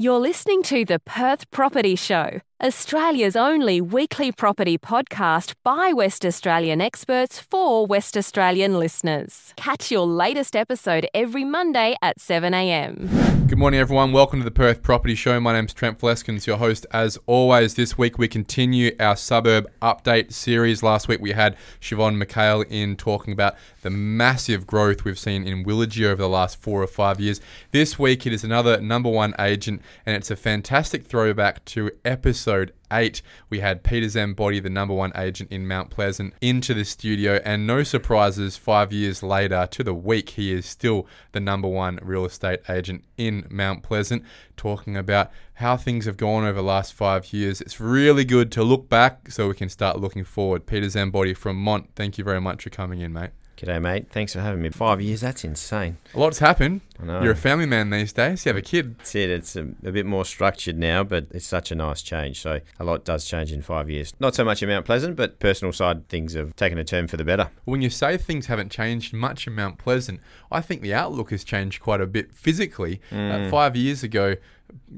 You're listening to the Perth Property Show, Australia's only weekly property podcast by West Australian experts for West Australian listeners. Catch your latest episode every Monday at 7am. Good morning, everyone. Welcome to the Perth Property Show. My name's Trent Fleskens, your host. As always, this week we continue our suburb update series. Last week we had Siobhan McHale in talking about the massive growth we've seen in Willagee over the last four or five years. This week it is another number one agent, and it's a fantastic throwback to episode eight. We had Peter Zambotti, the number one agent in Mount Pleasant, into the studio, and no surprises, five years later to the week, he is still the number one real estate agent in Mount Pleasant, talking about how things have gone over the last five years. It's really good to look back so we can start looking forward. Peter Zambotti from Mont, thank you very much for coming in, mate. G'day, mate. Thanks for having me. Five years, that's insane. A lot's happened. I know. You're a family man these days. You have a kid. That's it. It's a, a bit more structured now, but it's such a nice change. So a lot does change in five years. Not so much in Mount Pleasant, but personal side, things have taken a turn for the better. When you say things haven't changed much in Mount Pleasant, I think the outlook has changed quite a bit physically. Uh, five years ago,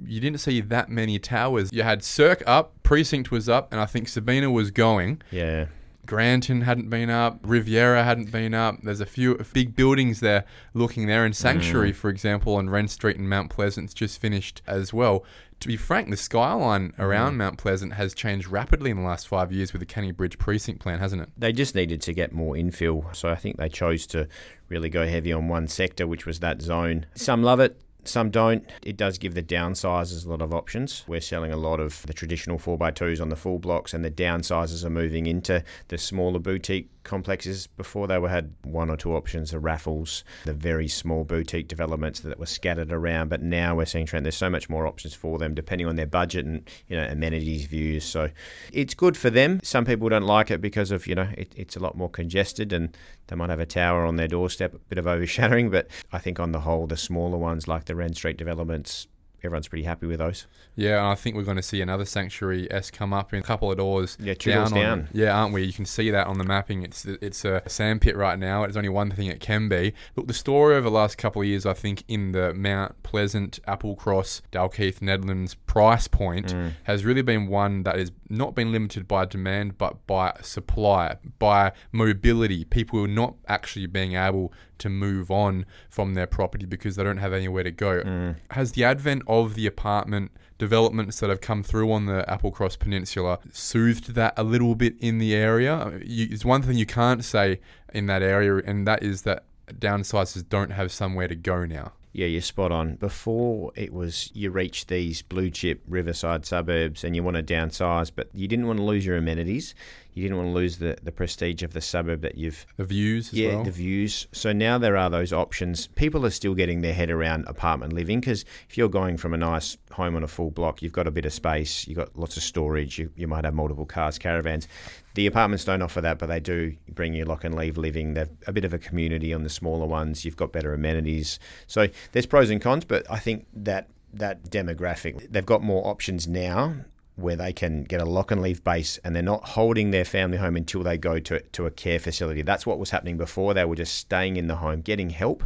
you didn't see that many towers. You had Cirque up, Precinct was up, and I think Sabina was going. Yeah. Granton hadn't been up, Riviera hadn't been up. There's a few big buildings there looking there, and Sanctuary, mm. for example, on Wren Street in Mount Pleasant's just finished as well. To be frank, the skyline around mm. Mount Pleasant has changed rapidly in the last five years with the Canning Bridge precinct plan, hasn't it? They just needed to get more infill. So I think they chose to really go heavy on one sector, which was that zone. Some love it. Some don't. It does give the downsizers a lot of options. We're selling a lot of the traditional 4x2s on the full blocks, and the downsizers are moving into the smaller boutique complexes. Before they were had one or two options, the raffles, the very small boutique developments that were scattered around. But now we're seeing trend. There's so much more options for them, depending on their budget and you know amenities views. So it's good for them. Some people don't like it because of you know it, it's a lot more congested and they might have a tower on their doorstep, a bit of overshadowing. But I think on the whole, the smaller ones like the Wren Street developments, everyone's pretty happy with those. Yeah, and I think we're going to see another Sanctuary S come up in a couple of doors. Yeah, two doors on- down. Yeah, aren't we? You can see that on the mapping. It's it's a sand pit right now. It's only one thing it can be. Look, the story over the last couple of years, I think, in the Mount Pleasant, Applecross, Dalkeith, Nedlands price point Mm. has really been one that has not been limited by demand, but by supply, by mobility. People are not actually being able to move on from their property because they don't have anywhere to go. Mm. Has the advent of the apartment developments that have come through on the Applecross Peninsula soothed that a little bit in the area? You, it's one thing you can't say in that area, and that is that downsizers don't have somewhere to go now. Yeah, you're spot on. Before it was you reach these blue chip riverside suburbs and you want to downsize, but you didn't want to lose your amenities. You didn't want to lose the, the prestige of the suburb that you've The views as yeah, well. the views. So now there are those options. People are still getting their head around apartment living because if you're going from a nice home on a full block, you've got a bit of space, you've got lots of storage, you, you might have multiple cars, caravans. The apartments don't offer that, but they do bring you lock and leave living. They're a bit of a community on the smaller ones. You've got better amenities. So there's pros and cons, but I think that that demographic, they've got more options now where they can get a lock and leave base and they're not holding their family home until they go to, to a care facility. That's what was happening before. They were just staying in the home, getting help,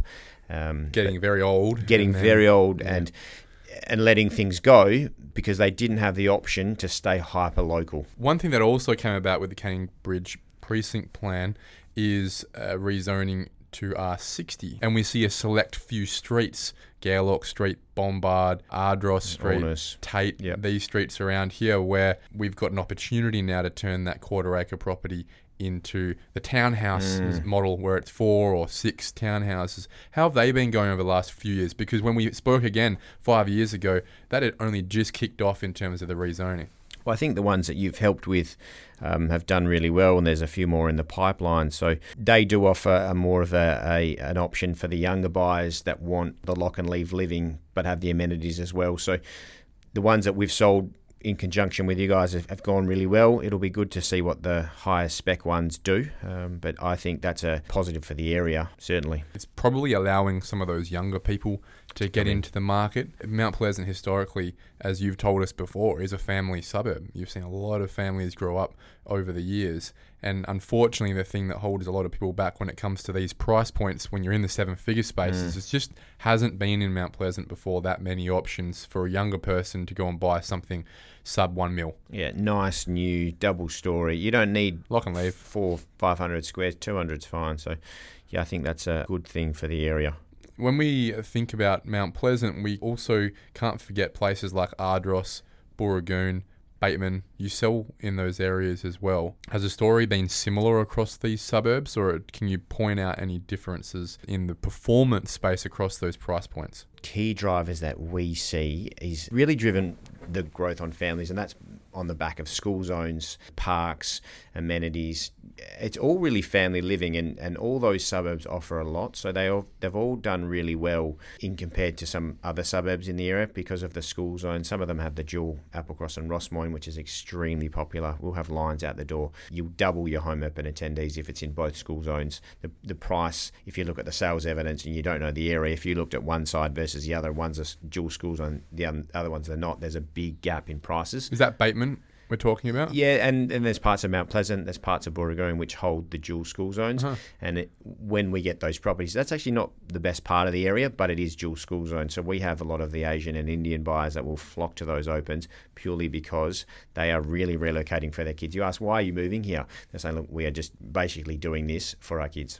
um, getting very old. getting then- very old and and letting things go because they didn't have the option to stay hyper local. One thing that also came about with the Canning Bridge precinct plan is uh, rezoning to uh, R60. And we see a select few streets Gairloch Street, Bombard, Ardross Street, Ornus. Tate, Yep. these streets around here where we've got an opportunity now to turn that quarter acre property into the townhouse mm. model where it's four or six townhouses. How have they been going over the last few years? Because when we spoke again five years ago, that had only just kicked off in terms of the rezoning. Well, I think the ones that you've helped with um, have done really well, and there's a few more in the pipeline. So they do offer a more of a, a an option for the younger buyers that want the lock and leave living, but have the amenities as well. So the ones that we've sold in conjunction with you guys have, have gone really well. It'll be good to see what the higher spec ones do, um, but I think that's a positive for the area, certainly. it's probably allowing some of those younger people to get into the market. Mount Pleasant, historically, as you've told us before, is a family suburb. You've seen a lot of families grow up over the years. And unfortunately, the thing that holds a lot of people back when it comes to these price points when you're in the seven figure space is mm. it just hasn't been in Mount Pleasant before that many options for a younger person to go and buy something sub one mil. Yeah, nice new double story. You don't need Lock and leave. four, five hundred squares. Two hundred's fine. So, yeah, I think that's a good thing for the area. When we think about Mount Pleasant, we also can't forget places like Ardross, Booragoon, Bateman. You sell in those areas as well. Has the story been similar across these suburbs, or can you point out any differences in the performance space across those price points? Key drivers that we see is really driven the growth on families, and that's on the back of school zones, parks, amenities. It's all really family living, and, and all those suburbs offer a lot. So they all, they've all done really well in compared to some other suburbs in the area because of the school zone. Some of them have the dual Applecross and Rossmoyne, which is extremely popular. We'll have lines out the door. You'll double your home open attendees if it's in both school zones. The, the price, if you look at the sales evidence and you don't know the area, if you looked at one side versus the other, one's a dual school zone, the other ones are not. There's a big gap in prices. Is that Bateman we're talking about? Yeah, and, and there's parts of Mount Pleasant, there's parts of Booragoon which hold the dual school zones. Uh-huh. And it, when we get those properties, that's actually not the best part of the area, but it is dual school zone. So we have a lot of the Asian and Indian buyers that will flock to those opens purely because they are really relocating for their kids. You ask, why are you moving here? They say, look, we are just basically doing this for our kids.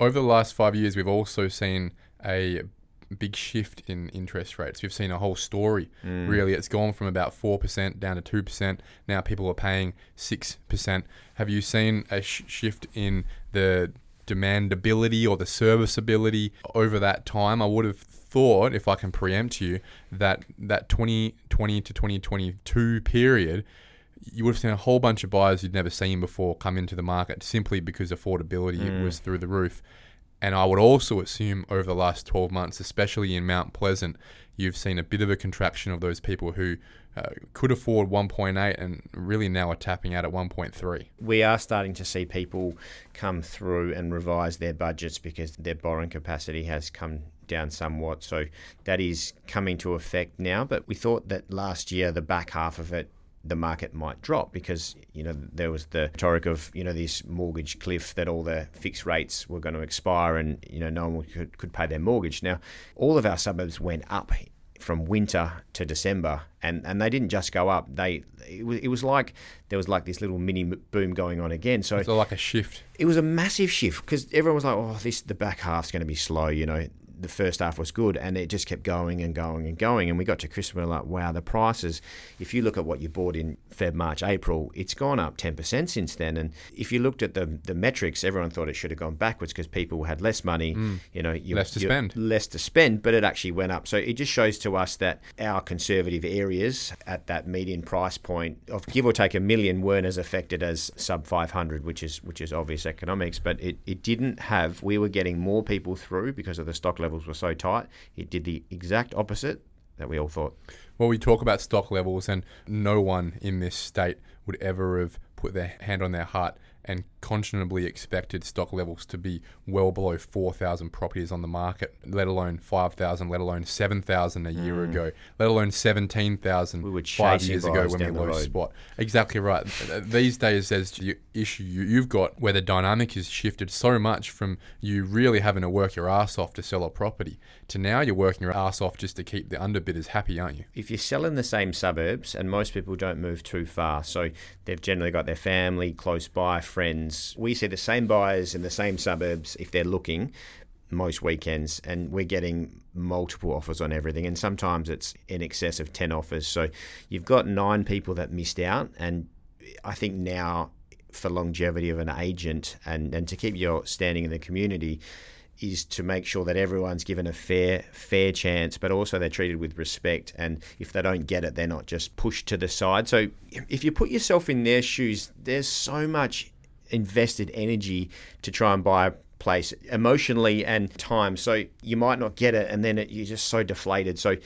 Over the last five years, we've also seen a big shift in interest rates. We've seen a whole story. Mm. Really, it's gone from about four percent down to two percent. Now people are paying six percent. Have you seen a sh- shift in the demandability or the serviceability over that time? I would have thought, if I can preempt you, that that 2020 to 2022 period you would have seen a whole bunch of buyers you'd never seen before come into the market simply because affordability mm. was through the roof. And I would also assume over the last 12 months, especially in Mount Pleasant, you've seen a bit of a contraction of those people who uh, could afford 1.8 and really now are tapping out at 1.3. we are starting to see people come through and revise their budgets because their borrowing capacity has come down somewhat. So that is coming to effect now. But we thought that last year, the back half of it, the market might drop because you know there was the rhetoric of you know this mortgage cliff that all the fixed rates were going to expire and you know no one could, could pay their mortgage. Now all of our suburbs went up from winter to December, and, and they didn't just go up. They it was, it was like there was like this little mini boom going on again. So So like a shift. it was a massive shift because everyone was like, "Oh, this the back half's going to be slow," you know. The first half was good, and it just kept going and going and going. And we got to Christmas, and we're like, "Wow, the prices! If you look at what you bought in Feb, March, April, it's gone up ten percent since then." And if you looked at the the metrics, everyone thought it should have gone backwards because people had less money, mm. you know, you, Less to spend. less to spend, but it actually went up. So it just shows to us that our conservative areas at that median price point of give or take a million weren't as affected as sub 500, which is which is obvious economics. But it, it didn't have. We were getting more people through because of the stock levels were so tight. It did the exact opposite that we all thought. Well, we talk about stock levels, and no one in this state would ever have put their hand on their heart and conscionably expected stock levels to be well below 4,000 properties on the market, let alone 5,000, let alone 7,000 a year ago, let alone 17,000 Mm. We five years ago when we lost spot. Exactly right. These days, there's the issue you- you've got where the dynamic has shifted so much from you really having to work your ass off to sell a property to now you're working your ass off just to keep the underbidders happy, aren't you? if you sell in the same suburbs, and most people don't move too far, so they've generally got their family close by, friends. We see the same buyers in the same suburbs if they're looking most weekends, and we're getting multiple offers on everything, and sometimes it's in excess of 10 offers. So you've got nine people that missed out, and I think now for longevity of an agent and, and to keep your standing in the community is to make sure that everyone's given a fair fair chance, but also they're treated with respect. And if they don't get it, they're not just pushed to the side. So if you put yourself in their shoes, there's so much invested energy to try and buy a place emotionally and time. So you might not get it, and then it, you're just so deflated. So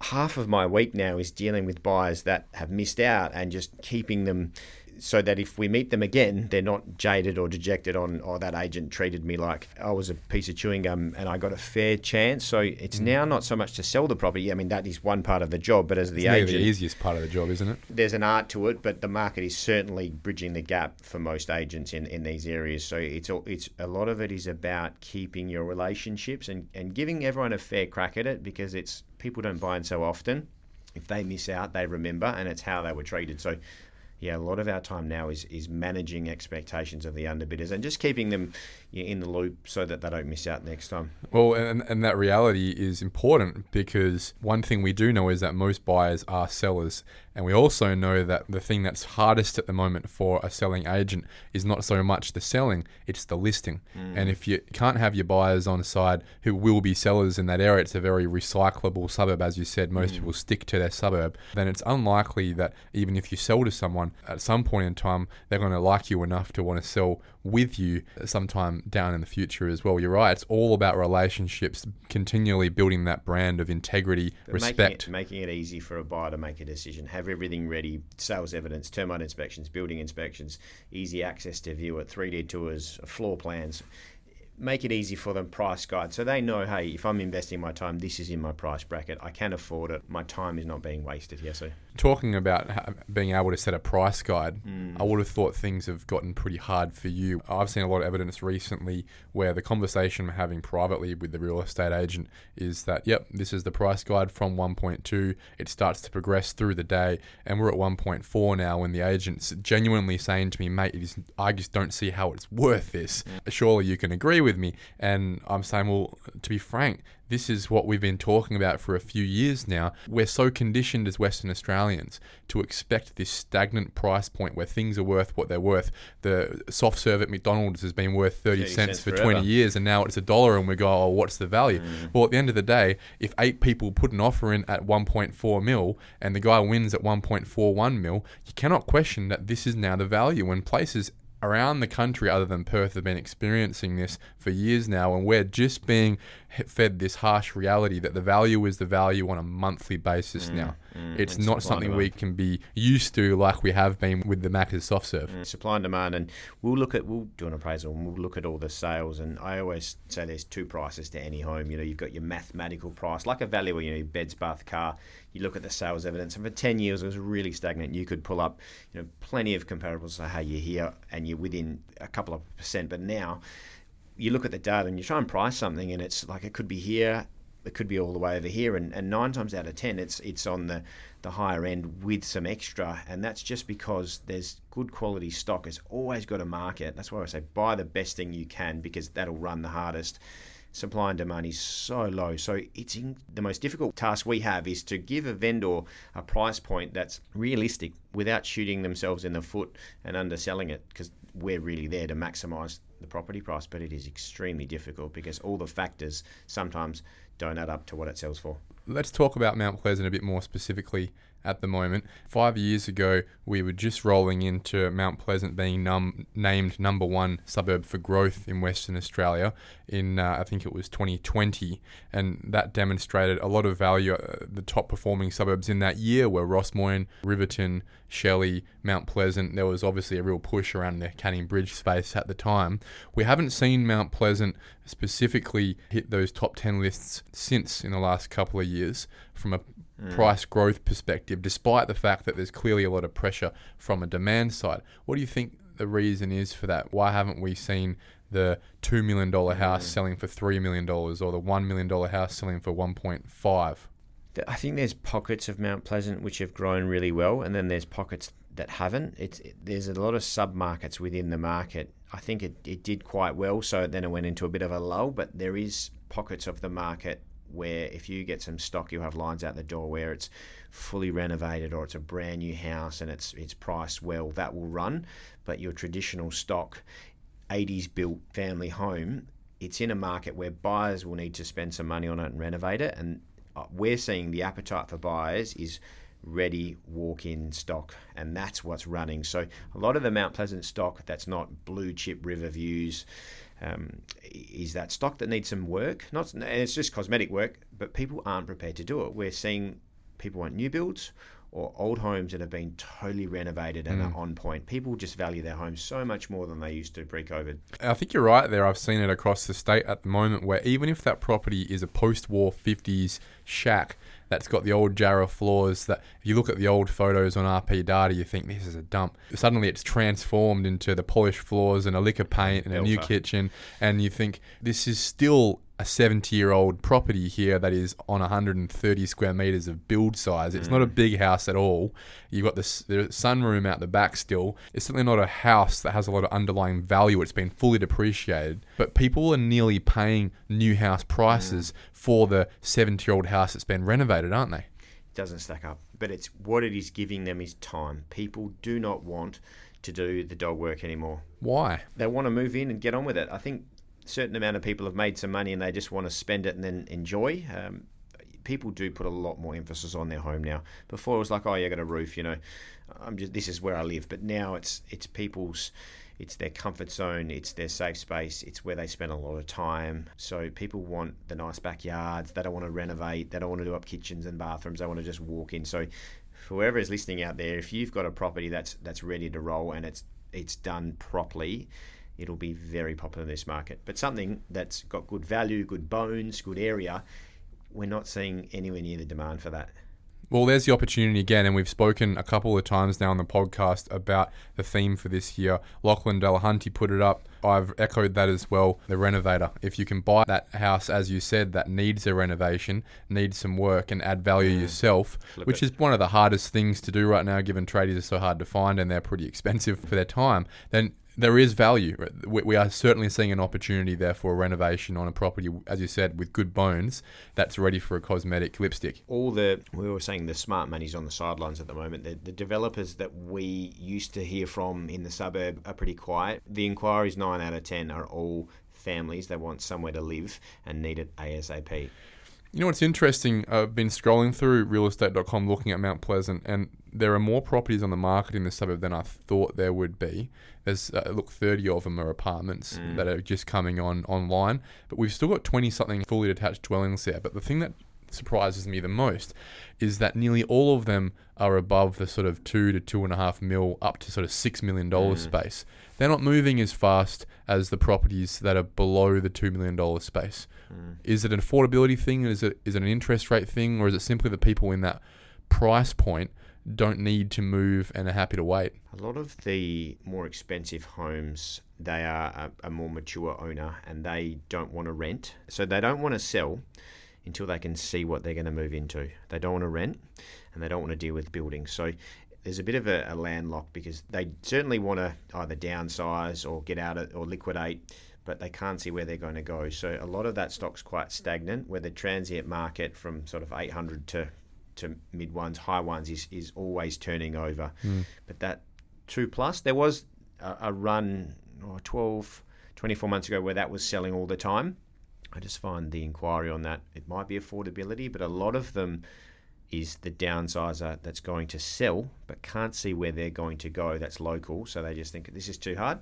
half of my week now is dealing with buyers that have missed out and just keeping them so that if we meet them again, they're not jaded or dejected on, oh, that agent treated me like I was a piece of chewing gum and I got a fair chance. So it's mm. now not so much to sell the property. I mean, that is one part of the job, but as the it's agent, the easiest part of the job, isn't it? There's an art to it, but the market is certainly bridging the gap for most agents in, in these areas. So it's it's a lot of it is about keeping your relationships and, and giving everyone a fair crack at it because it's people don't buy in so often. If they miss out, they remember, and it's how they were treated. So yeah, a lot of our time now is is managing expectations of the underbidders and just keeping them in the loop so that they don't miss out next time. Well, and, and that reality is important because one thing we do know is that most buyers are sellers. And we also know that the thing that's hardest at the moment for a selling agent is not so much the selling, it's the listing. Mm. And if you can't have your buyers on a side who will be sellers in that area, it's a very recyclable suburb, as you said, most mm. people stick to their suburb, then it's unlikely that even if you sell to someone, at some point in time, they're going to like you enough to want to sell with you sometime down in the future as well. You're right. It's all about relationships, continually building that brand of integrity, but respect. Making it, making it easy for a buyer to make a decision. Have everything ready sales evidence, termite inspections, building inspections, easy access to view it, 3D tours, floor plans make it easy for them price guide. So they know hey if i'm investing my time this is in my price bracket. I can afford it. My time is not being wasted here. So talking about being able to set a price guide mm. i would have thought things have gotten pretty hard for you. I've seen a lot of evidence recently where the conversation i'm having privately with the real estate agent is that yep this is the price guide from 1.2 it starts to progress through the day and we're at 1.4 now when the agent's genuinely saying to me mate i just don't see how it's worth this. Mm. surely you can agree with me. And I'm saying, well, to be frank, this is what we've been talking about for a few years now. We're so conditioned as Western Australians to expect this stagnant price point where things are worth what they're worth. The soft serve at McDonald's has been worth 30, 30 cents, cents, for forever. 20 years and now it's a dollar and we go, oh, what's the value? Mm. Well, at the end of the day, if eight people put an offer in at 1.4 mil and the guy wins at 1.41 mil, you cannot question that this is now the value. When places around the country other than Perth have been experiencing this for years now, and we're just being fed this harsh reality that the value is the value on a monthly basis mm, now. Mm, it's not something we can be used to like we have been with the Mac Macca's soft serve. Mm, supply and demand, and we'll look at we'll do an appraisal and we'll look at all the sales. And I always say there's two prices to any home. You know, you've got your mathematical price, like a valuer. You know, beds, bath, car. You look at the sales evidence, and for ten years it was really stagnant. You could pull up, you know, plenty of comparables. So hey, you're here and you're within a couple of percent, but now you look at the data and you try and price something, and it's like it could be here, it could be all the way over here, and, and nine times out of ten, it's it's on the the higher end with some extra, and that's just because there's good quality stock. It's always got a market. That's why I say buy the best thing you can because that'll run the hardest. Supply and demand is so low, so it's in, the most difficult task we have is to give a vendor a price point that's realistic without shooting themselves in the foot and underselling it because we're really there to maximise the property price, but it is extremely difficult because all the factors sometimes don't add up to what it sells for. Let's talk about Mount Pleasant a bit more specifically at the moment. Five years ago, we were just rolling into Mount Pleasant being num- named number one suburb for growth in Western Australia in, uh, I think it was 2020. And that demonstrated a lot of value. Uh, the top performing suburbs in that year were Rossmoyne, Riverton, Shelley, Mount Pleasant. There was obviously a real push around the Canning Bridge space at the time. We haven't seen Mount Pleasant specifically hit those top 10 lists since in the last couple of years from a mm. price growth perspective, despite the fact that there's clearly a lot of pressure from a demand side. What do you think the reason is for that? Why haven't we seen the $2 million house mm. selling for $3 million or the $1 million house selling for 1.5? I think there's pockets of Mount Pleasant which have grown really well, and then there's pockets that haven't. It's it, there's a lot of sub markets within the market. I think it, it did quite well, so then it went into a bit of a lull. But there is pockets of the market where if you get some stock, you'll have lines out the door where it's fully renovated or it's a brand new house and it's it's priced well. That will run, but your traditional stock, 80s built family home, it's in a market where buyers will need to spend some money on it and renovate it, and uh, we're seeing the appetite for buyers is ready walk-in stock and that's what's running so a lot of the mount pleasant stock that's not blue chip river views um, is that stock that needs some work. Not, and it's just cosmetic work, but people aren't prepared to do it. We're seeing people want new builds or old homes that have been totally renovated and Mm. are on point. People just value their homes so much more than they used to pre-COVID. I think you're right there. I've seen it across the state at the moment where even if that property is a post war 50s shack that's got the old Jarrah floors, that if you look at the old photos on RP data, you think this is a dump. Suddenly it's transformed into the polished floors and a lick of paint and a new kitchen, and you think this is still a 70 year old property here that is on 130 square meters of build size. It's not a mm. big house at all. You've got this the sunroom out the back still. It's certainly not a house that has a lot of underlying value. It's been fully depreciated. But people are nearly paying new house prices mm. for the 70 year old house that's been renovated, aren't they? It doesn't stack up. But it's what it is giving them is time. People do not want to do the dog work anymore. Why? They want to move in and get on with it. I think certain amount of people have made some money and they just want to spend it and then enjoy. Um, people do put a lot more emphasis on their home now. Before it was like, oh, you got a roof, you know. I'm just this is where I live. But now it's it's people's it's their comfort zone, it's their safe space, it's where they spend a lot of time. So people want the nice backyards. They don't want to renovate. They don't want to do up kitchens and bathrooms. They want to just walk in. So whoever is listening out there, if you've got a property that's that's ready to roll and it's it's done properly, it'll be very popular in this market. But something that's got good value, good bones, good area, we're not seeing anywhere near the demand for that. Well, there's the opportunity again, and we've spoken a couple of times now on the podcast about the theme for this year. Lachlan Delahunty put it up. I've echoed that as well. The renovator. If you can buy that house, as you said, that needs a renovation, needs some work, and add value mm. yourself, Flip which it. is one of the hardest things to do right now, given tradies are so hard to find and they're pretty expensive for their time, then there is value. We, we are certainly seeing an opportunity there for a renovation on a property, as you said, with good bones that's ready for a cosmetic lipstick. all the we were saying the smart money's on the sidelines at the moment. The, the developers that we used to hear from in the suburb are pretty quiet. The inquiries nine out of ten are all families that want somewhere to live and need it ASAP. You know what's interesting? I've been scrolling through realestate.com looking at Mount Pleasant, and there are more properties on the market in the suburb than I thought there would be. There's, uh, look, 30 of them are apartments mm. that are just coming on online, but we've still got 20 something fully detached dwellings there. But the thing that surprises me the most is that nearly all of them are above the sort of two to two and a half mil up to sort of six million dollar mm. space. They're not moving as fast as the properties that are below the two million dollar space. Mm. Is it an affordability thing? Is it is it an interest rate thing, or is it simply the people in that price point don't need to move and are happy to wait? A lot of the more expensive homes, they are a, a more mature owner and they don't want to rent. So they don't want to sell until they can see what they're going to move into. They don't want to rent and they don't want to deal with buildings. So there's a bit of a, a landlock because they certainly want to either downsize or get out of, or liquidate, but they can't see where they're going to go. So a lot of that stock's quite stagnant, where the transient market from sort of 800 to to mid ones, high ones is, is always turning over. Hmm. But that two plus, there was a, a run oh, 12, 24 months ago where that was selling all the time. I just find the inquiry on that, it might be affordability, but a lot of them is the downsizer that's going to sell but can't see where they're going to go that's local. So they just think this is too hard.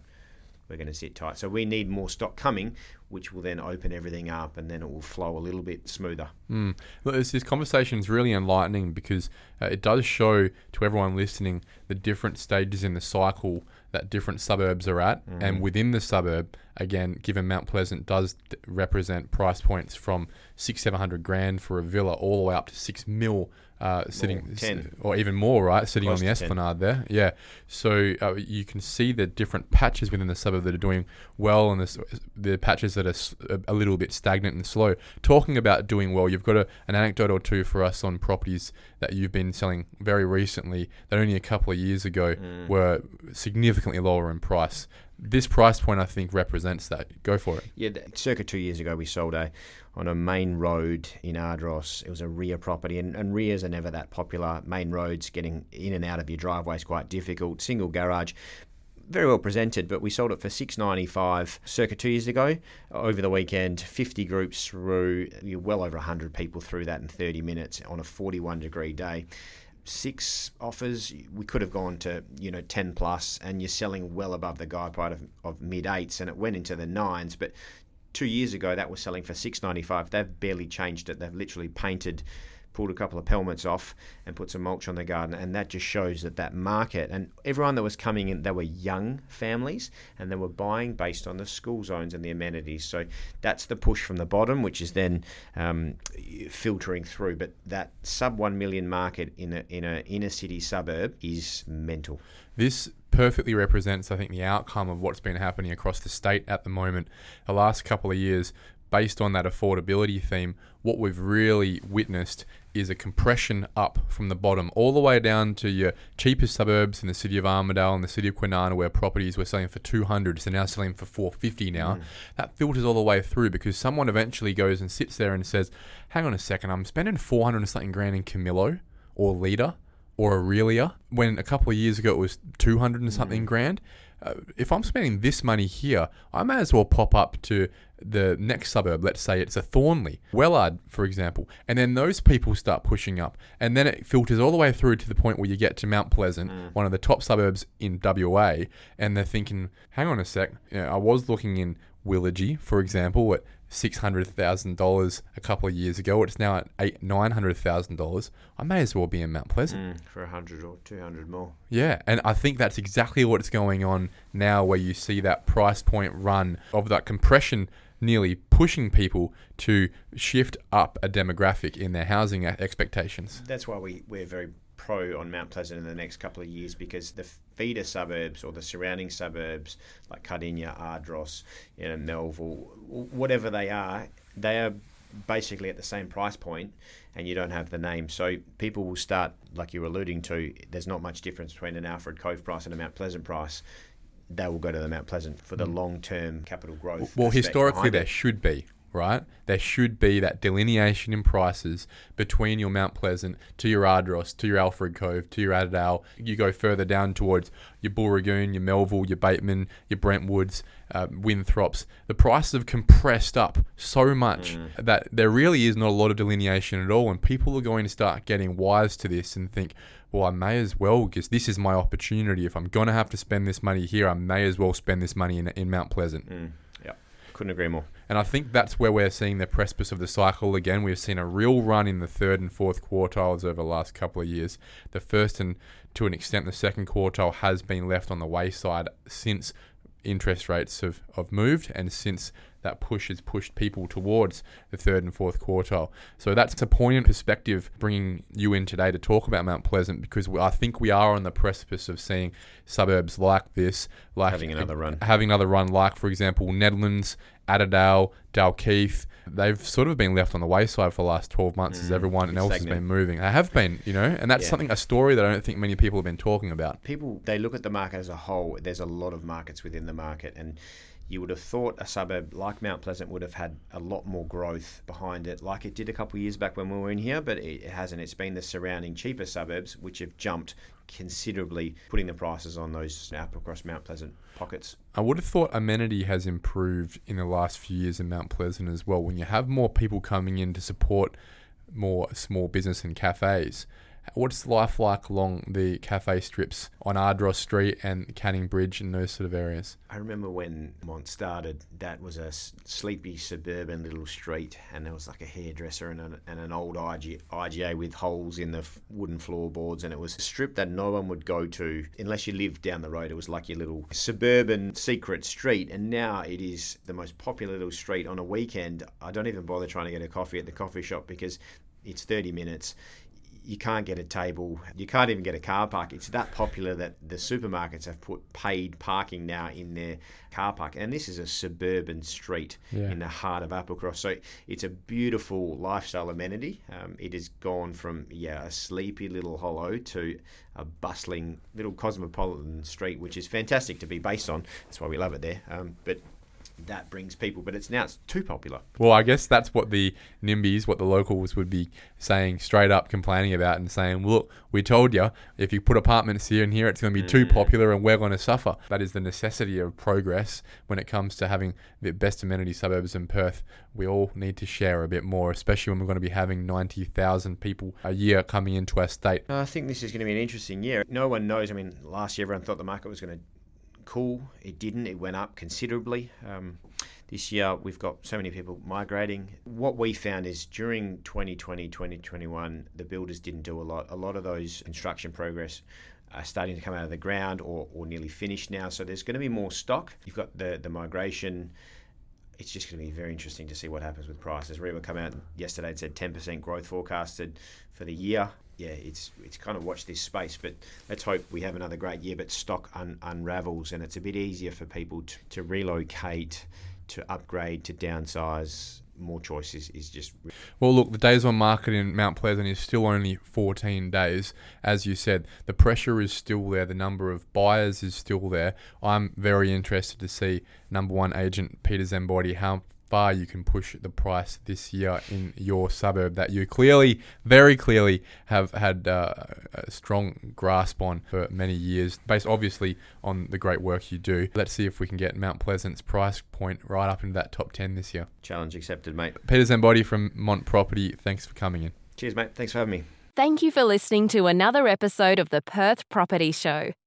We're going to sit tight. So we need more stock coming, which will then open everything up and then it will flow a little bit smoother. Mm. Look, this, this conversation is really enlightening because uh, it does show to everyone listening the different stages in the cycle that different suburbs are at. And within the suburb, again, given Mount Pleasant does d- represent price points from six, seven hundred grand for a villa all the way up to six mil. Uh, sitting, 10. or even more, right? Sitting Close on the to 10. esplanade there, yeah. So uh, you can see the different patches within the suburb that are doing well, and the, the patches that are a little bit stagnant and slow. Talking about doing well, you've got a, an anecdote or two for us on properties that you've been selling very recently that only a couple of years ago were significantly lower in price. This price point, I think, represents that. Go for it. Yeah, circa two years ago, we sold a on a main road in Ardross. It was a rear property, and, and rears are never that popular. Main roads, getting in and out of your driveway is quite difficult. Single garage, very well presented, but we sold it for six ninety five circa two years ago. Over the weekend, fifty groups through, well over hundred people through that in thirty minutes on a forty one degree day six offers. We could have gone to you know ten plus, and you're selling well above the guide price of, of mid eights, and it went into the nines. But two years ago, that was selling for six ninety five. They've barely changed it. They've literally painted pulled a couple of pelmets off and put some mulch on the garden, and that just shows that that market and everyone that was coming in, they were young families, and they were buying based on the school zones and the amenities. So that's the push from the bottom, which is then um, filtering through. But that sub one million market in a in a inner city suburb is mental. This perfectly represents, I think, the outcome of what's been happening across the state at the moment. The last couple of years, based on that affordability theme, what we've really witnessed is a compression up from the bottom all the way down to your cheapest suburbs in the city of Armadale and the city of Kwinana where properties were selling for 200 so now selling for 450 now Mm. that filters all the way through because someone eventually goes and sits there and says hang on a second I'm spending 400 and something grand in Camillo or Lita or Aurelia when a couple of years ago it was 200 and something grand uh, if I'm spending this money here, I may as well pop up to the next suburb. Let's say it's a Thornlie, Wellard, for example, and then those people start pushing up, and then it filters all the way through to the point where you get to Mount Pleasant, one of the top suburbs in WA, and they're thinking, "Hang on a sec, you know, I was looking in Willagee, for example, at six hundred thousand dollars a couple of years ago. It's now at eight nine hundred thousand dollars. I may as well be in Mount Pleasant." Mm, for a hundred or two hundred more. Yeah, and I think that's exactly what's going on now, where you see that price point run of that compression nearly pushing people to shift up a demographic in their housing expectations. That's why we, we're very pro on Mount Pleasant in the next couple of years because the feeder suburbs or the surrounding suburbs like Kardinya, Ardross, you know, Melville, whatever they are, they are basically at the same price point and you don't have the name. So people will start, like you were alluding to, there's not much difference between an Alfred Cove price and a Mount Pleasant price. They will go to the Mount Pleasant for the mm. long term capital growth. Well, historically, there should be, right? There should be that delineation in prices between your Mount Pleasant to your Ardross, to your Alfred Cove, to your Attadale. You go further down towards your Booragoon, your Melville, your Bateman, your Brentwoods, uh, Winthrops. The prices have compressed up so much that there really is not a lot of delineation at all. And people are going to start getting wise to this and think, well, I may as well, because this is my opportunity. If I'm going to have to spend this money here, I may as well spend this money in, in Mount Pleasant. Mm, couldn't agree more. And I think that's where we're seeing the precipice of the cycle again. We've seen a real run in the third and fourth quartiles over the last couple of years. The first and to an extent, the second quartile has been left on the wayside since interest rates have, have moved and since that push has pushed people towards the third and fourth quartile. So that's a poignant perspective bringing you in today to talk about Mount Pleasant because I think we are on the precipice of seeing suburbs like this, like Having another run. having another run, like for example Nedlands, Attadale, Dalkeith. They've sort of been left on the wayside for the last 12 months as Mm, everyone else has been moving. They have been, you know, and that's Yeah. something, a story that I don't think many people have been talking about. people they look at the market as a whole. There's a lot of markets within the market, and you would have thought a suburb like Mount Pleasant would have had a lot more growth behind it, like it did a couple of years back when we were in here, but it hasn't. It's been the surrounding cheaper suburbs which have jumped considerably, putting the prices on those up across Mount Pleasant pockets. I would have thought amenity has improved in the last few years in Mount Pleasant as well. When you have more people coming in to support more small business and cafes, what's life like along the cafe strips on Ardross Street and Canning Bridge and those sort of areas? I remember when Mont started, that was a sleepy suburban little street, and there was like a hairdresser and an, and an old IG, IGA with holes in the wooden floorboards, and it was a strip that no one would go to unless you lived down the road. It was like your little suburban secret street, and now it is the most popular little street on a weekend. I don't even bother trying to get a coffee at the coffee shop because it's 30 minutes you can't get a table. You can't even get a car park. It's that popular that the supermarkets have put paid parking now in their car park. And this is a suburban street Yeah. in the heart of Applecross. So it's a beautiful lifestyle amenity. Um, it has gone from yeah a sleepy little hollow to a bustling little cosmopolitan street, which is fantastic to be based on. That's why we love it there. Um, but that brings people. But it's now it's too popular. Well, I guess that's what the NIMBYs, what the locals would be saying straight up, complaining about and saying, look, we told you if you put apartments here and here, it's going to be too mm. popular and we're going to suffer. That is the necessity of progress when it comes to having the best amenity suburbs in Perth. We all need to share a bit more, especially when we're going to be having 90,000 people a year coming into our state. I think this is going to be an interesting year. No one knows. I mean, last year everyone thought the market was going to cool. It didn't. It went up considerably. Um, this year we've got so many people migrating. What we found is during 2020, 2021, the builders didn't do a lot. A lot of those construction progress are starting to come out of the ground or, or nearly finished now. So there's going to be more stock. You've got the, the migration. It's just going to be very interesting to see what happens with prices. REIWA come out yesterday and said 10% growth forecasted for the year. Yeah, it's it's kind of watch this space, but let's hope we have another great year. But stock un- unravels, and it's a bit easier for people to, to relocate, to upgrade, to downsize, more choices is just. Well, look, the days on market in Mount Pleasant is still only 14 days. As you said, the pressure is still there. The number of buyers is still there. I'm very interested to see number one agent Peter Zambotti how far you can push the price this year in your suburb that you clearly, very clearly, have had uh, a strong grasp on for many years, based obviously on the great work you do. Let's see if we can get Mount Pleasant's price point right up into that top 10 this year. Challenge accepted, mate. Peter Zambotti from Mont Property, thanks for coming in. Cheers, mate. Thanks for having me. Thank you for listening to another episode of the Perth Property Show.